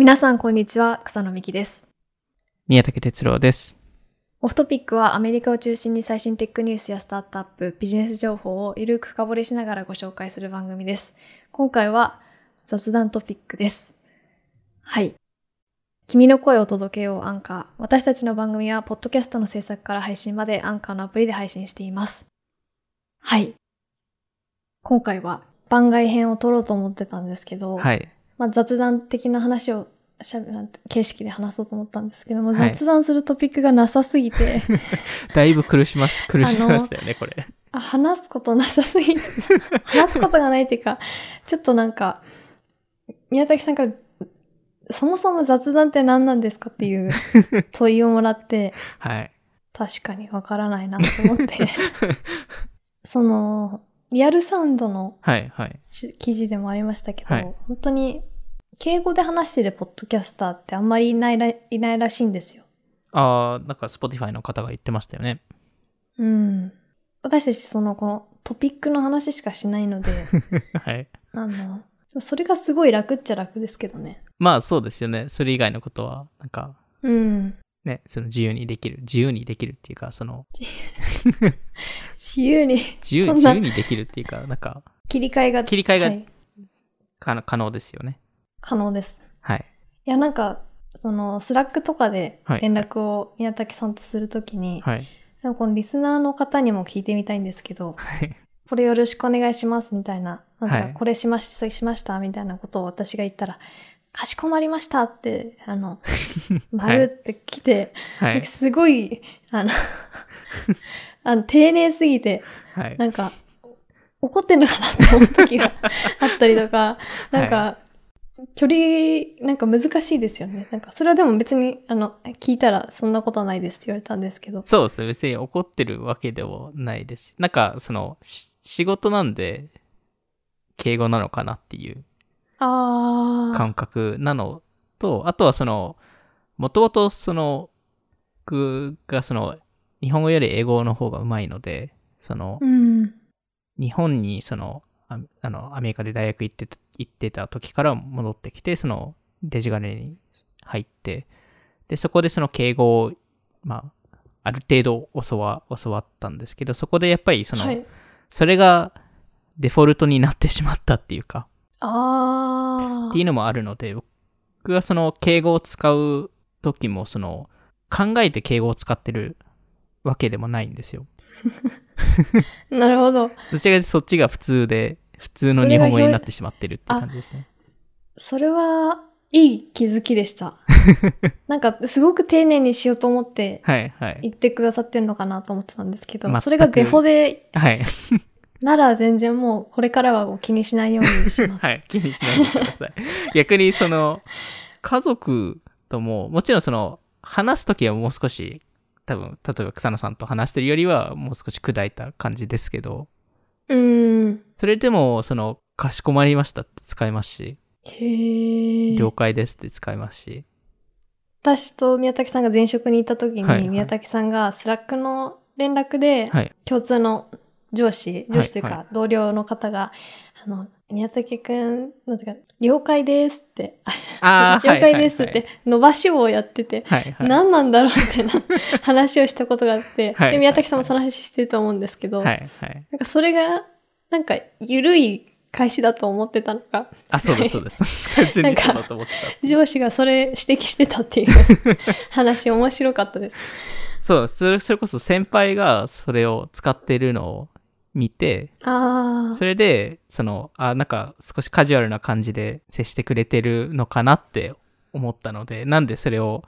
皆さん、こんにちは。草野美希です。宮武哲郎です。オフトピックはアメリカを中心に最新テックニュースやスタートアップ、ビジネス情報をゆるく深掘りしながらご紹介する番組です。今回は雑談トピックです。はい。君の声を届けようアンカー。私たちの番組は、ポッドキャストの制作から配信までアンカーのアプリで配信しています。はい。今回は番外編を撮ろうと思ってたんですけど、はい。まあ、雑談的な話をしゃべなんて形式で話そうと思ったんですけども、はい雑談するトピックがなさすぎて、だいぶ苦しまし、苦しみましたよね、これ。あ話すことなさすぎて、話すことがないっていうか、ちょっとなんか、宮崎さんから、そもそも雑談って何なんですかっていう問いをもらって、はい。確かにわからないなと思って、その、リアルサウンドの記事でもありましたけど、はい本当に敬語で話してるポッドキャスターってあんまりいないらいないらしいんですよ。あー、なんか Spotify の方が言ってましたよね。うん。私たちそのこのトピックの話しかしないので、はい。あの、それがすごい楽っちゃ楽ですけどね。まあそうですよね。それ以外のことは、なんか、うん。ね、その自由にできる。自由にできるっていうか、その、自由に 自由自由にできるっていうか、なんか、切り替えが、切り替えがはい可能ですよね。可能です。はい。いや、なんか、その、 Slack とかではい連絡を宮崎さんとするときに、はい。でもこのリスナーの方にも聞いてみたいんですけど、はい。これよろしくお願いしますみたいな、なんかはいこれしまししましたみたいなことを私が言ったら、かしこまりましたって、あの、丸って来て、はい。すごい、あの、あの丁寧すぎて、はい。なんか、怒ってんのかなって思う時が あったりとか、なんか、距離、なんか難しいですよね。なんか、それはでも別に、あの、聞いたらそんなことないですって言われたんですけど。そうですね。別に怒ってるわけでもないです。なんか、その、し仕事なんで、敬語なのかなっていう。感覚なのと、あとはその、もともとその、僕がその、日本語より英語の方が上手いので、そのう、ん。日本にその、ああの、アメリカで大学行ってた、行ってた時から戻ってきて、その、デジガレに入って、で、そこでその敬語を、まあ、ある程度教わ、教わったんですけど、そこでやっぱりその、はい。それがデフォルトになってしまったっていうか、あー。っていうのもあるので、僕がその敬語を使う時も、その、考えて敬語を使ってるわけでもないんですよ。なるほど。どちらかというとそっちが普通で、普通の日本語になってしまってるって感じですね。それは、いい気づきでした。なんか、すごく丁寧にしようと思ってはい、はい。言ってくださってるのかなと思ってたんですけど、全くそれがデフォで、はい。なら全然もう、これからは気にしないようにします。はい。気にしないでください。逆にその、家族とも、もちろんその、話すときはもう少し、多分、例えば草野さんと話してるよりは、もう少し砕いた感じですけど、うーん。それでも、その、かしこまりましたって使いますし、へー。了解ですって使いますし、私と宮崎さんが前職に行った時はいはいに、宮崎さんが Slack の連絡で、はい。共通の上司、上司というはいか同僚の方が、あの、宮崎くん、なんていうか、了解ですって、了解ですっはいて伸ばし棒をやってて、はいはい。何なんだろうみたいな 話をしたことがあって、はいで、宮崎さんもその話してると思うんですけど、はいはい。なんかそれが、なんか、ゆるい開始だと思ってたのが、あ、そうです、そうです。単純にそうだと思ってた。上司がそれ指摘してたっていう 話面白かったです。そう、それそれこそ先輩がそれを使ってるのを見て、あそれで、その、あ、なんか少しカジュアルな感じで接してくれてるのかなって思ったので、なんでそれを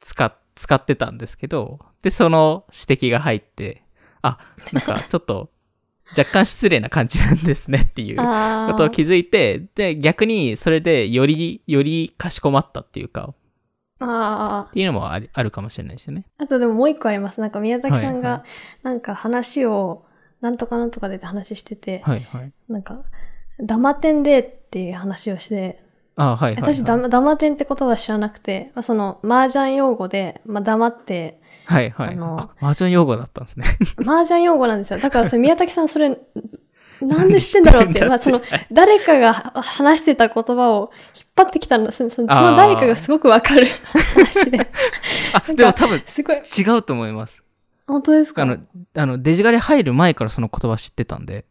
使っ、使ってたんですけど、で、その指摘が入って、あ、なんか ちょっと若干失礼な感じなんですねっていうことを気づいて、で、逆にそれでより、よりかしこまったっていうか、あっていうのもあるかもしれないですよね。あ。あとでももう一個あります。なんか宮崎さんが、なんか話を、なんとかなんとかでって話してて、はいはい。なんか、ダマ店でっていう話をして、あはいはい、はい。私ダマ、ダマ店って言葉知らなくて、まあ、その、麻雀用語で、まあ、黙って、はいはい。あのあ、麻雀用語だったんですね。麻雀用語なんですよ。だからそれ 宮崎さんそれ、なんで知ってんだろうって、まあその誰かが話してた言葉を引っ張ってきたんだ。そのその誰かがすごくわかる話で。あ、でも多分すごい。違うと思います。本当ですか？あの、あの、デジガレ入る前からその言葉知ってたんで、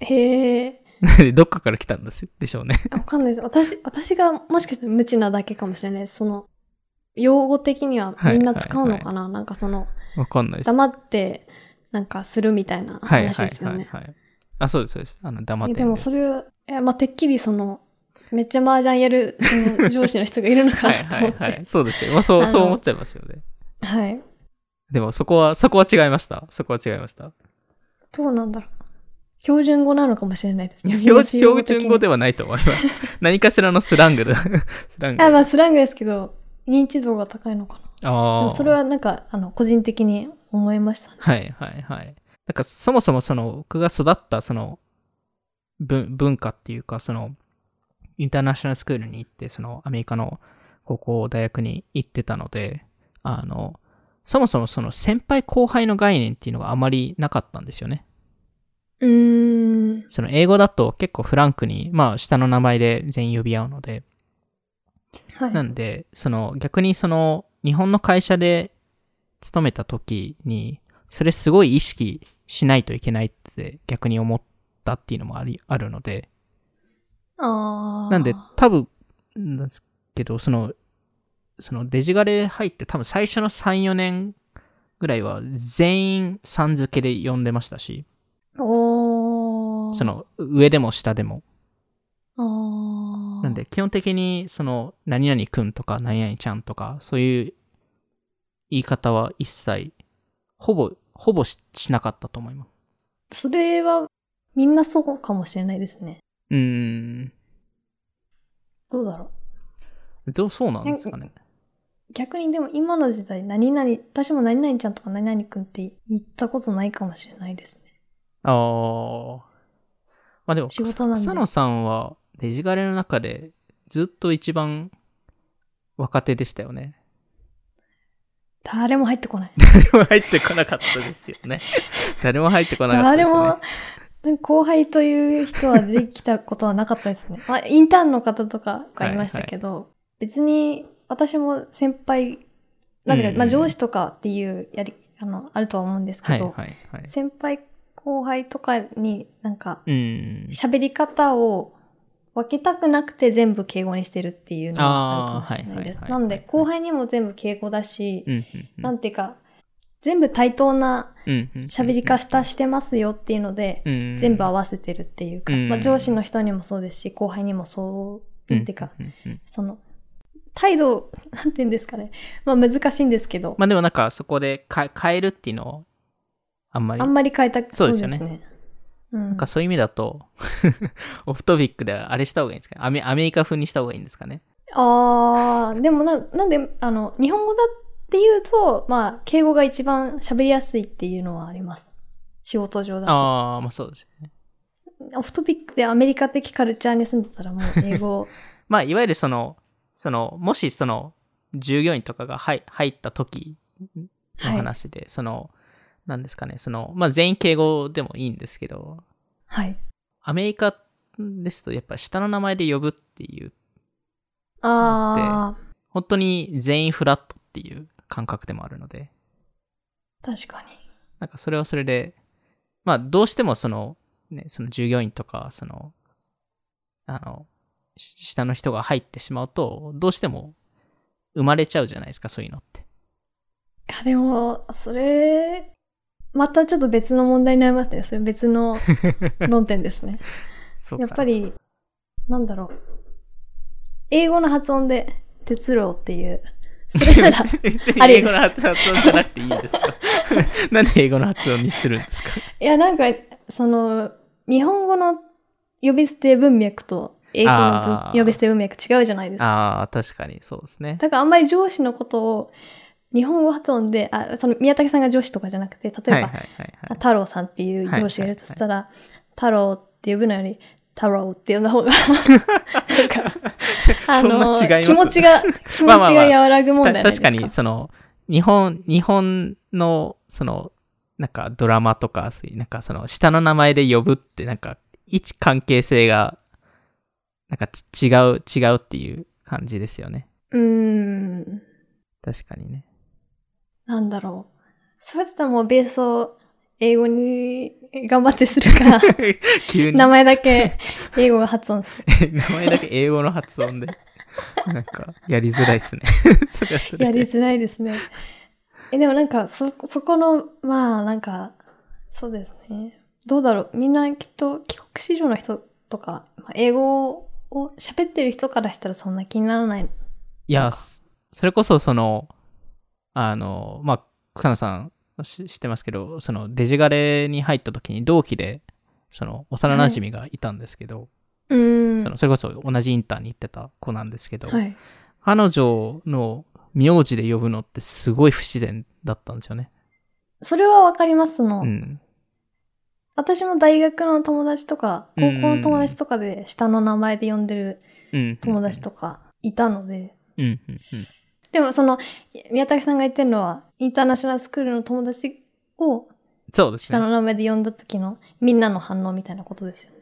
へえ。どっかから来たんですでしょうね。わかんないです。私、私がもしかしたら無知なだけかもしれないです。その、用語的にはみんな使うのかな、なんかその、わかんないです。黙って、なんかするみたいなはいはい話ですよね。はいはい。あ、そうです、そうです。あの、黙ってでもそれは、えまあ、てっきりその、めっちゃ麻雀やるその 上司の人がいるのかはいなと思って。はいはい。そうですよ。まあ、そう、そう思っちゃいますよね。はい。でも、そこは、そこは違いました。そこは違いました。どうなんだろう。標準語なのかもしれないですね。標標準語ではないと思います。何かしらのスラングだ。スラング。あ、まあ、スラングですけど、認知度が高いのかな。であーもそれはなんか、あの、個人的に思いましたね。はいはいはい。なんかそもそもその僕が育ったその文文化っていうかそのインターナショナルスクールに行ってそのアメリカの高校大学に行ってたのであのそもそもその先輩後輩の概念っていうのがあまりなかったんですよね。うーん。その英語だと結構フランクにまあ下の名前で全員呼び合うのではい。なんで、その逆にその日本の会社で勤めた時に、それすごい意識しないといけないって逆に思ったっていうのもあり、あるので、あーなんで多分、なんですけど、その、そのデジガレ入って多分最初の3、4年ぐらいは全員さん付けで呼んでましたし、おー。その上でも下でも。なんで基本的にその何々くんとか何々ちゃんとかそういう言い方は一切ほぼ、ほぼししなかったと思います。それは、みんなそうかもしれないですね。うーん。どうだろう。どうそうなんですかね。逆にでも今の時代、何々、私も何々ちゃんとか何々くんって言ったことないかもしれないですね。ああ。まあでも、仕事なんで草野さんはデジガレの中でずっと一番若手でしたよね。誰も入ってこない。誰も入ってこなかったですよね。誰も入ってこなかったです、ね。誰も、後輩という人はできたことはなかったですね。まあ、インターンの方とかがいましたけど、別に私も先輩、なぜか、うんうんまあ上司とかっていうやり、あの、あるとは思うんですけど、はいはいはい。先輩後輩とかになんかうん。喋り方を分けたくなくて全部敬語にしてるっていうのがあるかもしれないです。なんで後輩にも全部敬語だし、うんうんうん。なんていうか、全部対等なうんうんうん喋り方してますよっていうので、うん全部合わせてるっていうか、うんまあ、上司の人にもそうですし、後輩にもそう、なんていうか、うんうんうんその、態度、なんていうんですかね。まあ難しいんですけど、まあでもなんかそこでか変えるっていうのをあんまりあんまり変えたくそうですよねね。うんなんかそういう意味だと オフトピックではあれした方がいいんですかねアメアメリカ風にした方がいいんですかねあー、でもな、なんで、あの、日本語だっていうと、まあ、敬語が一番喋りやすいっていうのはあります。仕事上だと。ああまあそうですよねオフトピックでアメリカ的カルチャーに住んでたらもう英語、まあいわゆるそのそのもしその従業員とかが入入った時のはい。話で、そのなんですかねそのまあ全員敬語でもいいんですけどはい。アメリカですとやっぱ下の名前で呼ぶっていうあ本当に全員フラットっていう感覚でもあるのでー、確かに。なんかそれはそれで、まあどうしてもその、ね、その従業員とか、その、あの、し下の人が入ってしまうと、どうしても生まれちゃうじゃないですか、そういうのって。いや、でも、それ、またちょっと別の問題になりますね。それ別の 論点ですね。やっぱり、なんだろう。英語の発音で、哲郎っていう。それなら、あり英語の発音じゃなくていいんですか なんで英語の発音にするんですか？いや、なんか、その、日本語の呼び捨て文脈と英語の呼び捨て文脈違うじゃないですか。ああ、確かにそうですね。だからあんまり上司のことを日本語発音で、あ、その宮武さんが上司とかじゃなくて、例えば、太郎さんっていう上司がいるとしたら、太郎って呼ぶのより、太郎って呼んだ方が、なんか、あの、気持ちが、気持ちまあまあまあが和らぐもんだよね。た確かに、その、日本、日本の、その、なんかドラマとか、なんかその下の名前で呼ぶってなんか位置関係性がなんかち違う、違うっていう感じですよね。うーん。確かにね。なんだろう。それだったらもうベースを英語に頑張ってするか、急に名前だけ英語が発音する。名前だけ英語の発音で。なんか、やりづらいですね。それはそれでやりづらいですね。え、でもなんか、そ、そこの、まあなんか、そうですね。どうだろう。みんなきっと帰国子女の人とか、まあ英語を喋ってる人からしたらそんな気にならない。いや、それこそその、あの、まあ、草野さんし知ってますけど、そのデジガレに入った時に同期で、その幼馴染がいたんですけど、うーん。そのそれこそ同じインターに行ってた子なんですけど、はい。彼女の名字で呼ぶのってすごい不自然だったんですよね。それはわかります。その、うん。私も大学の友達とか、高うん校の友達とかで下の名前で呼んでるうん。友達とかいたので、うん。うん。うん。でもその、宮崎さんが言ってるのは、インターナショナルスクールの友達をそうですね。下の名前で呼んだ時のみんなの反応みたいなことですよね。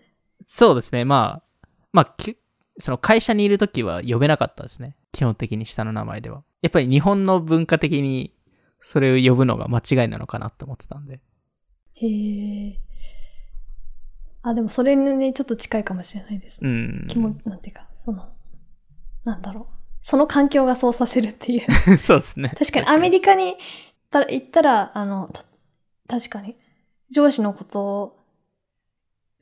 そうですね。まあ、まあ、きその会社にいるときは呼べなかったですね。基本的に下の名前では。やっぱり日本の文化的にそれを呼ぶのが間違いなのかなって思ってたんで。へえ。あ、でもそれにね、ちょっと近いかもしれないですね。うん。気も、なんていうか、その、なんだろう。その環境がそうさせるっていう。そうですね。確かにアメリカに行ったら、行ったらあの、た確かに、上司のことを、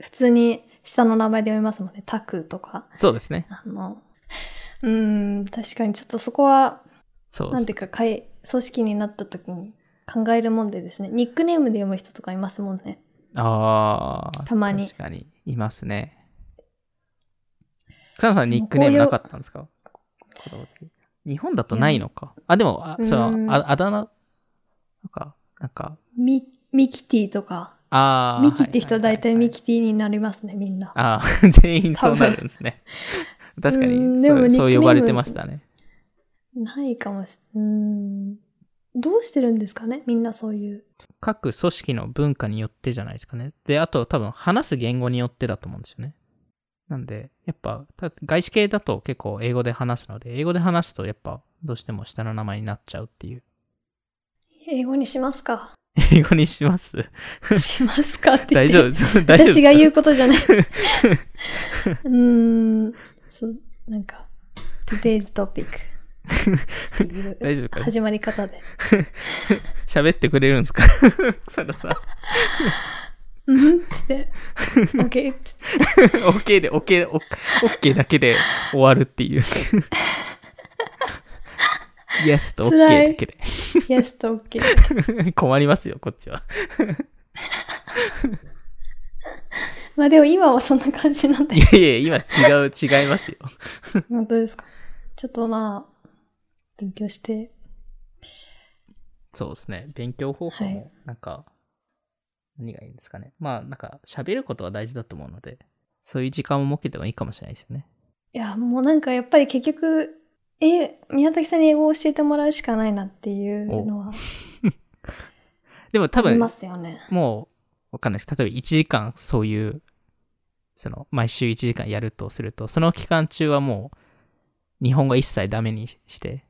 普通に下の名前で読みますもんね。タクとか。そうですね。あの、うーん、確かにちょっとそこは、そうなんていうか、会、組織になった時に考えるもんでですね。ニックネームで読む人とかいますもんね。ああ。たまに確かに、いますね。草野さんニックネームなかったんですか？日本だとないのか？あ、でも、あそうう、んああだ名、なんか、なんか、ミ、ミキティとか。ああ。ミキって人は大体ミキ。キティになりますね、みんな。ああ、全員そうなるんですね。確かうにそう、そう呼ばれてましたね。ないかもし、うーん。どうしてるんですかね？みんなそういう。各組織の文化によってじゃないですかね。で、あと多分話す言語によってだと思うんですよね。なんで、やっぱ、た外資系だと結構英語で話すので、英語で話すとやっぱどうしても下の名前になっちゃうっていう。英語にしますか？英語にします？しますかって言って。大丈夫です 大丈夫私が言うことじゃない。うーん。そう、なんか、today's topic 大丈夫か始まり方で。喋ってくれるんですか？そらさ。うん？って。OK って。OK で、OK、OK だけで終わるっていう。Yes と OK だけで。Yes と OK。困りますよ、こっちは。まあでも今はそんな感じなんでい。やいや、今違う、違いますよ。本当ですか？ちょっとまあ、勉強して。そうですね。勉強方法はいも、なんか、何がいいんですかね。まあ、なんか、喋ることは大事だと思うので、そういう時間を設けてもいいかもしれないですよね。いや、もうなんかやっぱり結局、え、宮崎さんに英語を教えてもらうしかないなっていうのは でも多分ありま、すよね。もう、わかんないです。例えば1時間そういう、その、毎週1時間やるとすると、その期間中はもう、日本語一切ダメにして。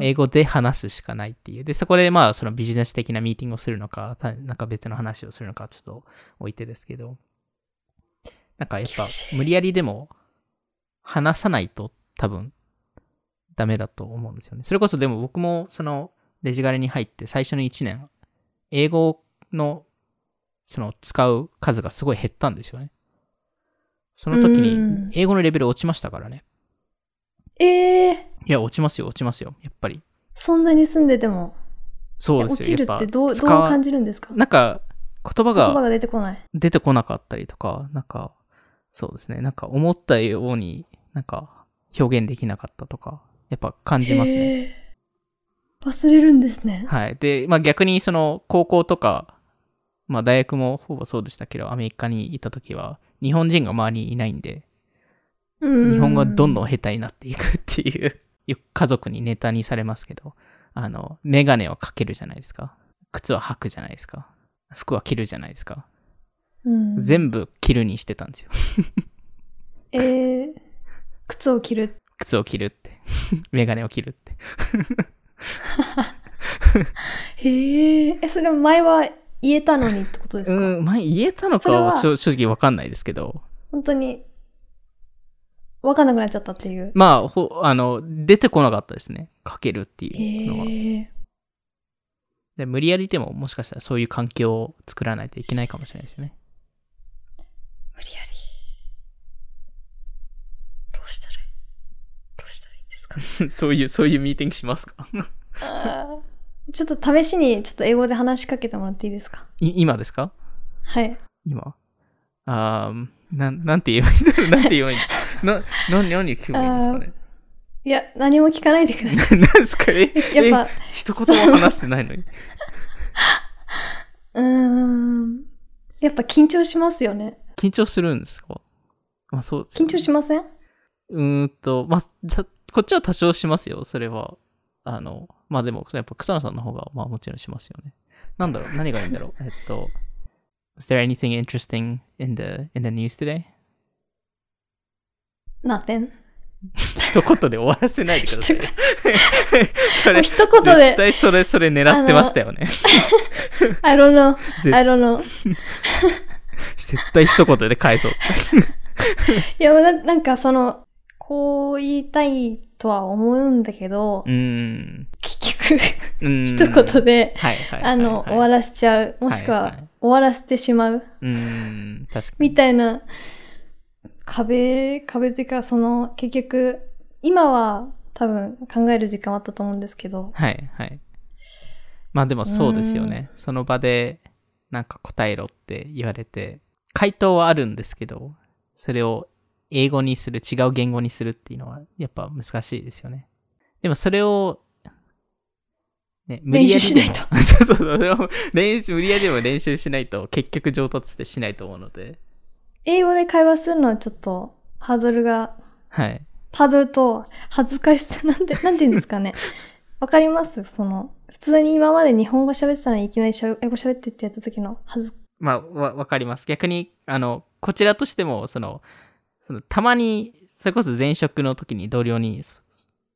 英語で話すしかないっていう。で、そこでまあ、そのビジネス的なミーティングをするのか、たなんか別の話をするのか、ちょっと置いてですけど、なんかやっぱ無理やりでも、話さないと多分、ダメだと思うんですよね。それこそでも僕も、その、デジガレに入って最初の1年、英語の、その、使う数がすごい減ったんですよね。その時うんに、英語のレベル落ちましたからね。ええいや、落ちますよ、落ちますよ、やっぱり。そんなに住んでても、そうですよ。落ちるってどう、どう感じるんですか？なんか、言葉が言葉が出てこない。出てこなかったりとか、なんか、そうですね。なんか思ったようになんか表現できなかったとか、やっぱ感じますね。忘れるんですね。はい。で、まあ逆にその高校とか、まあ大学もほぼそうでしたけど、アメリカにいた時は、日本人が周りにいないんで、日日本語がどんどん下手になっていくっていう、家族にネタにされますけど、あの、メガネをかけるじゃないですか。靴は履くじゃないですか。服は着るじゃないですか。うん。全部着るにしてたんですよ。えー、靴を着る。靴を着るって。メガネを着るって。へえ。え、それ前は言えたのにってことですか、うん、前言えたのかは正直わかんないですけど。本当に、わかんなくなっちゃったっていう。まあ、ほ、あの、出てこなかったですね。かけるっていうのは。で無理やりでももしかしたらそういう環境を作らないといけないかもしれないですよね。無理やり。どうしたらいい？どうしたらいいんですか？そういう、そういうミーティングしますか？ちょっと試しにちょっと英語で話しかけてもらっていいですか？い今ですか？はい。今？あーなん、なんて言えばいいんだろうなんて言えばいいんだな、な、何聞けばいいんですかね？いや、何も聞かないでくださなん ですかえい。やっぱ、え一言も話してないのに。うーん。やっぱ緊張しますよね。緊張するんですか？まあそうです緊張しません？うーんと、まあ、たこっちは多少しますよ、それは。あの、まあでも、やっぱ草野さんの方が、まあもちろんしますよね。なんだろう、何がいいんだろう？えっと、Is there anything interesting in the, in the news today? ?nothing. 一言で終わらせないでください。それ、一言で絶対それ、それ狙ってましたよね。I don't know. 絶 I don't know. 絶対一言で返そう。いや、ななんかその、こう言いたいとは思うんだけどう、ーん。結局、一言で。あの、終わらせちゃう。もしくは終わらせてしまう。うーん、確かに。みたいな壁、壁っていうか、その、結局、今は多分考える時間はあったと思うんですけど、はいはい。まあでもそうですよね。その場でなんか答えろって言われて、回答はあるんですけど、それを英語にする、違う言語にするっていうのはやっぱ難しいですよね。でもそれを、ね、無理やり練習しない そうそうそうそれを練習、無理やりでも練習しないと結局上達ってしないと思うので。英語で会話するのはちょっと、ハードルが、はい。ハードルと恥ずかしさ、なんて、なんて言うんですかね。わかります？その、普通に今まで日本語喋ってたのにいきなりしゃ英語喋ってってやった時の恥ず、まあ、わ、わかります。逆に、あの、こちらとしても、その、その、たまに、それこそ前職の時に同僚に、そ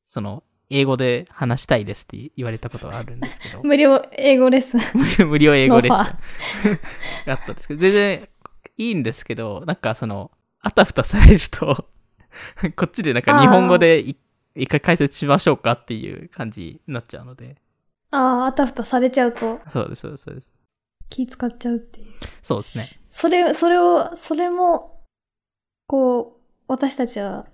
その、英語で話したいですって言われたことがあるんですけど、無料英語レッスン。無料英語レッスンあったんですけど、全然いいんですけど、なんかその、あたふたされると、こっちでなんか日本語でい一回解説しましょうかっていう感じになっちゃうので、ああ、あたふたされちゃうとそうです、そうです、そうです。気使っちゃうっていう。そうですね。それ、それを、それも、こう、私たちは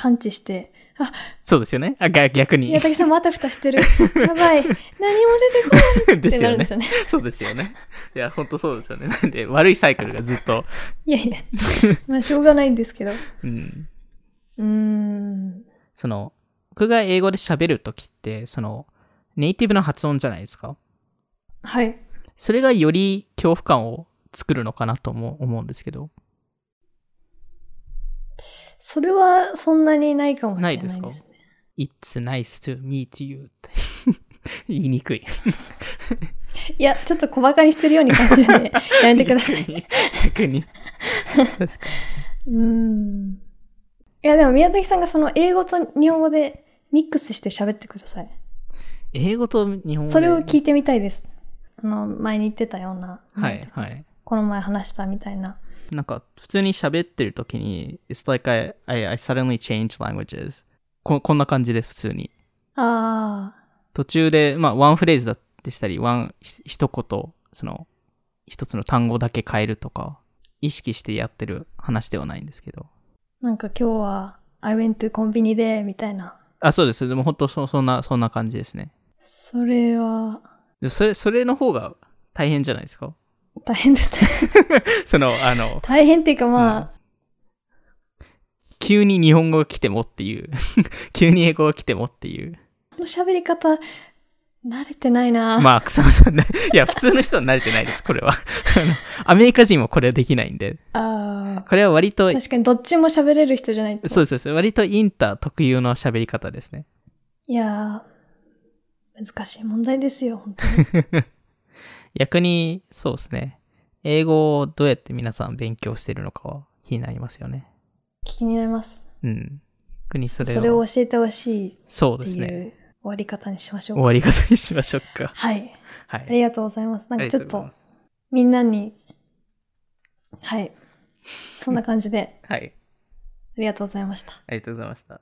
感知して、あ、そうですよね。あ、が逆に。宮崎さんもあたふたしてる。やばい。何も出てこないってですよねなるんです。よね。そうですよね。いや、ほんとそうですよね。なんで、悪いサイクルがずっと、いやいや。まあ、しょうがないんですけど。うん。うーん。その、僕が英語で喋るときって、その、ネイティブな発音じゃないですか？はい。それがより恐怖感を作るのかなとも思うんですけど。それはそんなにないかもしれないですね。ないですか？It's nice to meet you 言いにくい。いや、ちょっと小馬鹿にしてるように感じるんで、やめてください。逆に。逆に。確かうーん。いや、でも宮崎さんがその英語と日本語でミックスして喋ってください。に。英語と日本語で？それを聞いてみたいです。あの、前に言ってたような。はい、はい。この前話したみたいな。なんか、普通に喋ってる時に、It's like I, I, I suddenly changed languages. ここんな感じで普通に。あ途中で、まあ、ワンフレーズだでしたり、ワン、ひ一言、その、一つの単語だけ変えるとか、意識してやってる話ではないんですけど。ー、なんか今日は I went to コンビニで、みたいな。あ、そうです。でも本当そ、そんな、そんな感じですね。それはでそれ、それの方が大変じゃないですか？大変ですね。その、あの、大変っていうかま急に日本語が来てもっていう、急に英語が来てもっていう。あ、この喋り方、慣れてないな。まあ、草野さんね。いや、普通の人は慣れてないです、これは。アメリカ人もこれはできないんで。あこれは割とー、確かにどっちも喋れる人じゃないと。そうです。割とインター特有の喋り方ですね。いやー、難しい問題ですよ、本当に。逆に、そうですね。英語をどうやって皆さん勉強してるのかは気になりますよね。気になります。うん。逆にそそれを。れを教えてほしいそうですね。いう終わり方にしましょうか。終わり方にしましょうか。はい。はい。ありがとうございます。なんかちょっとみんなに、はい。そんな感じで はい。ありがとうございました。ありがとうございました。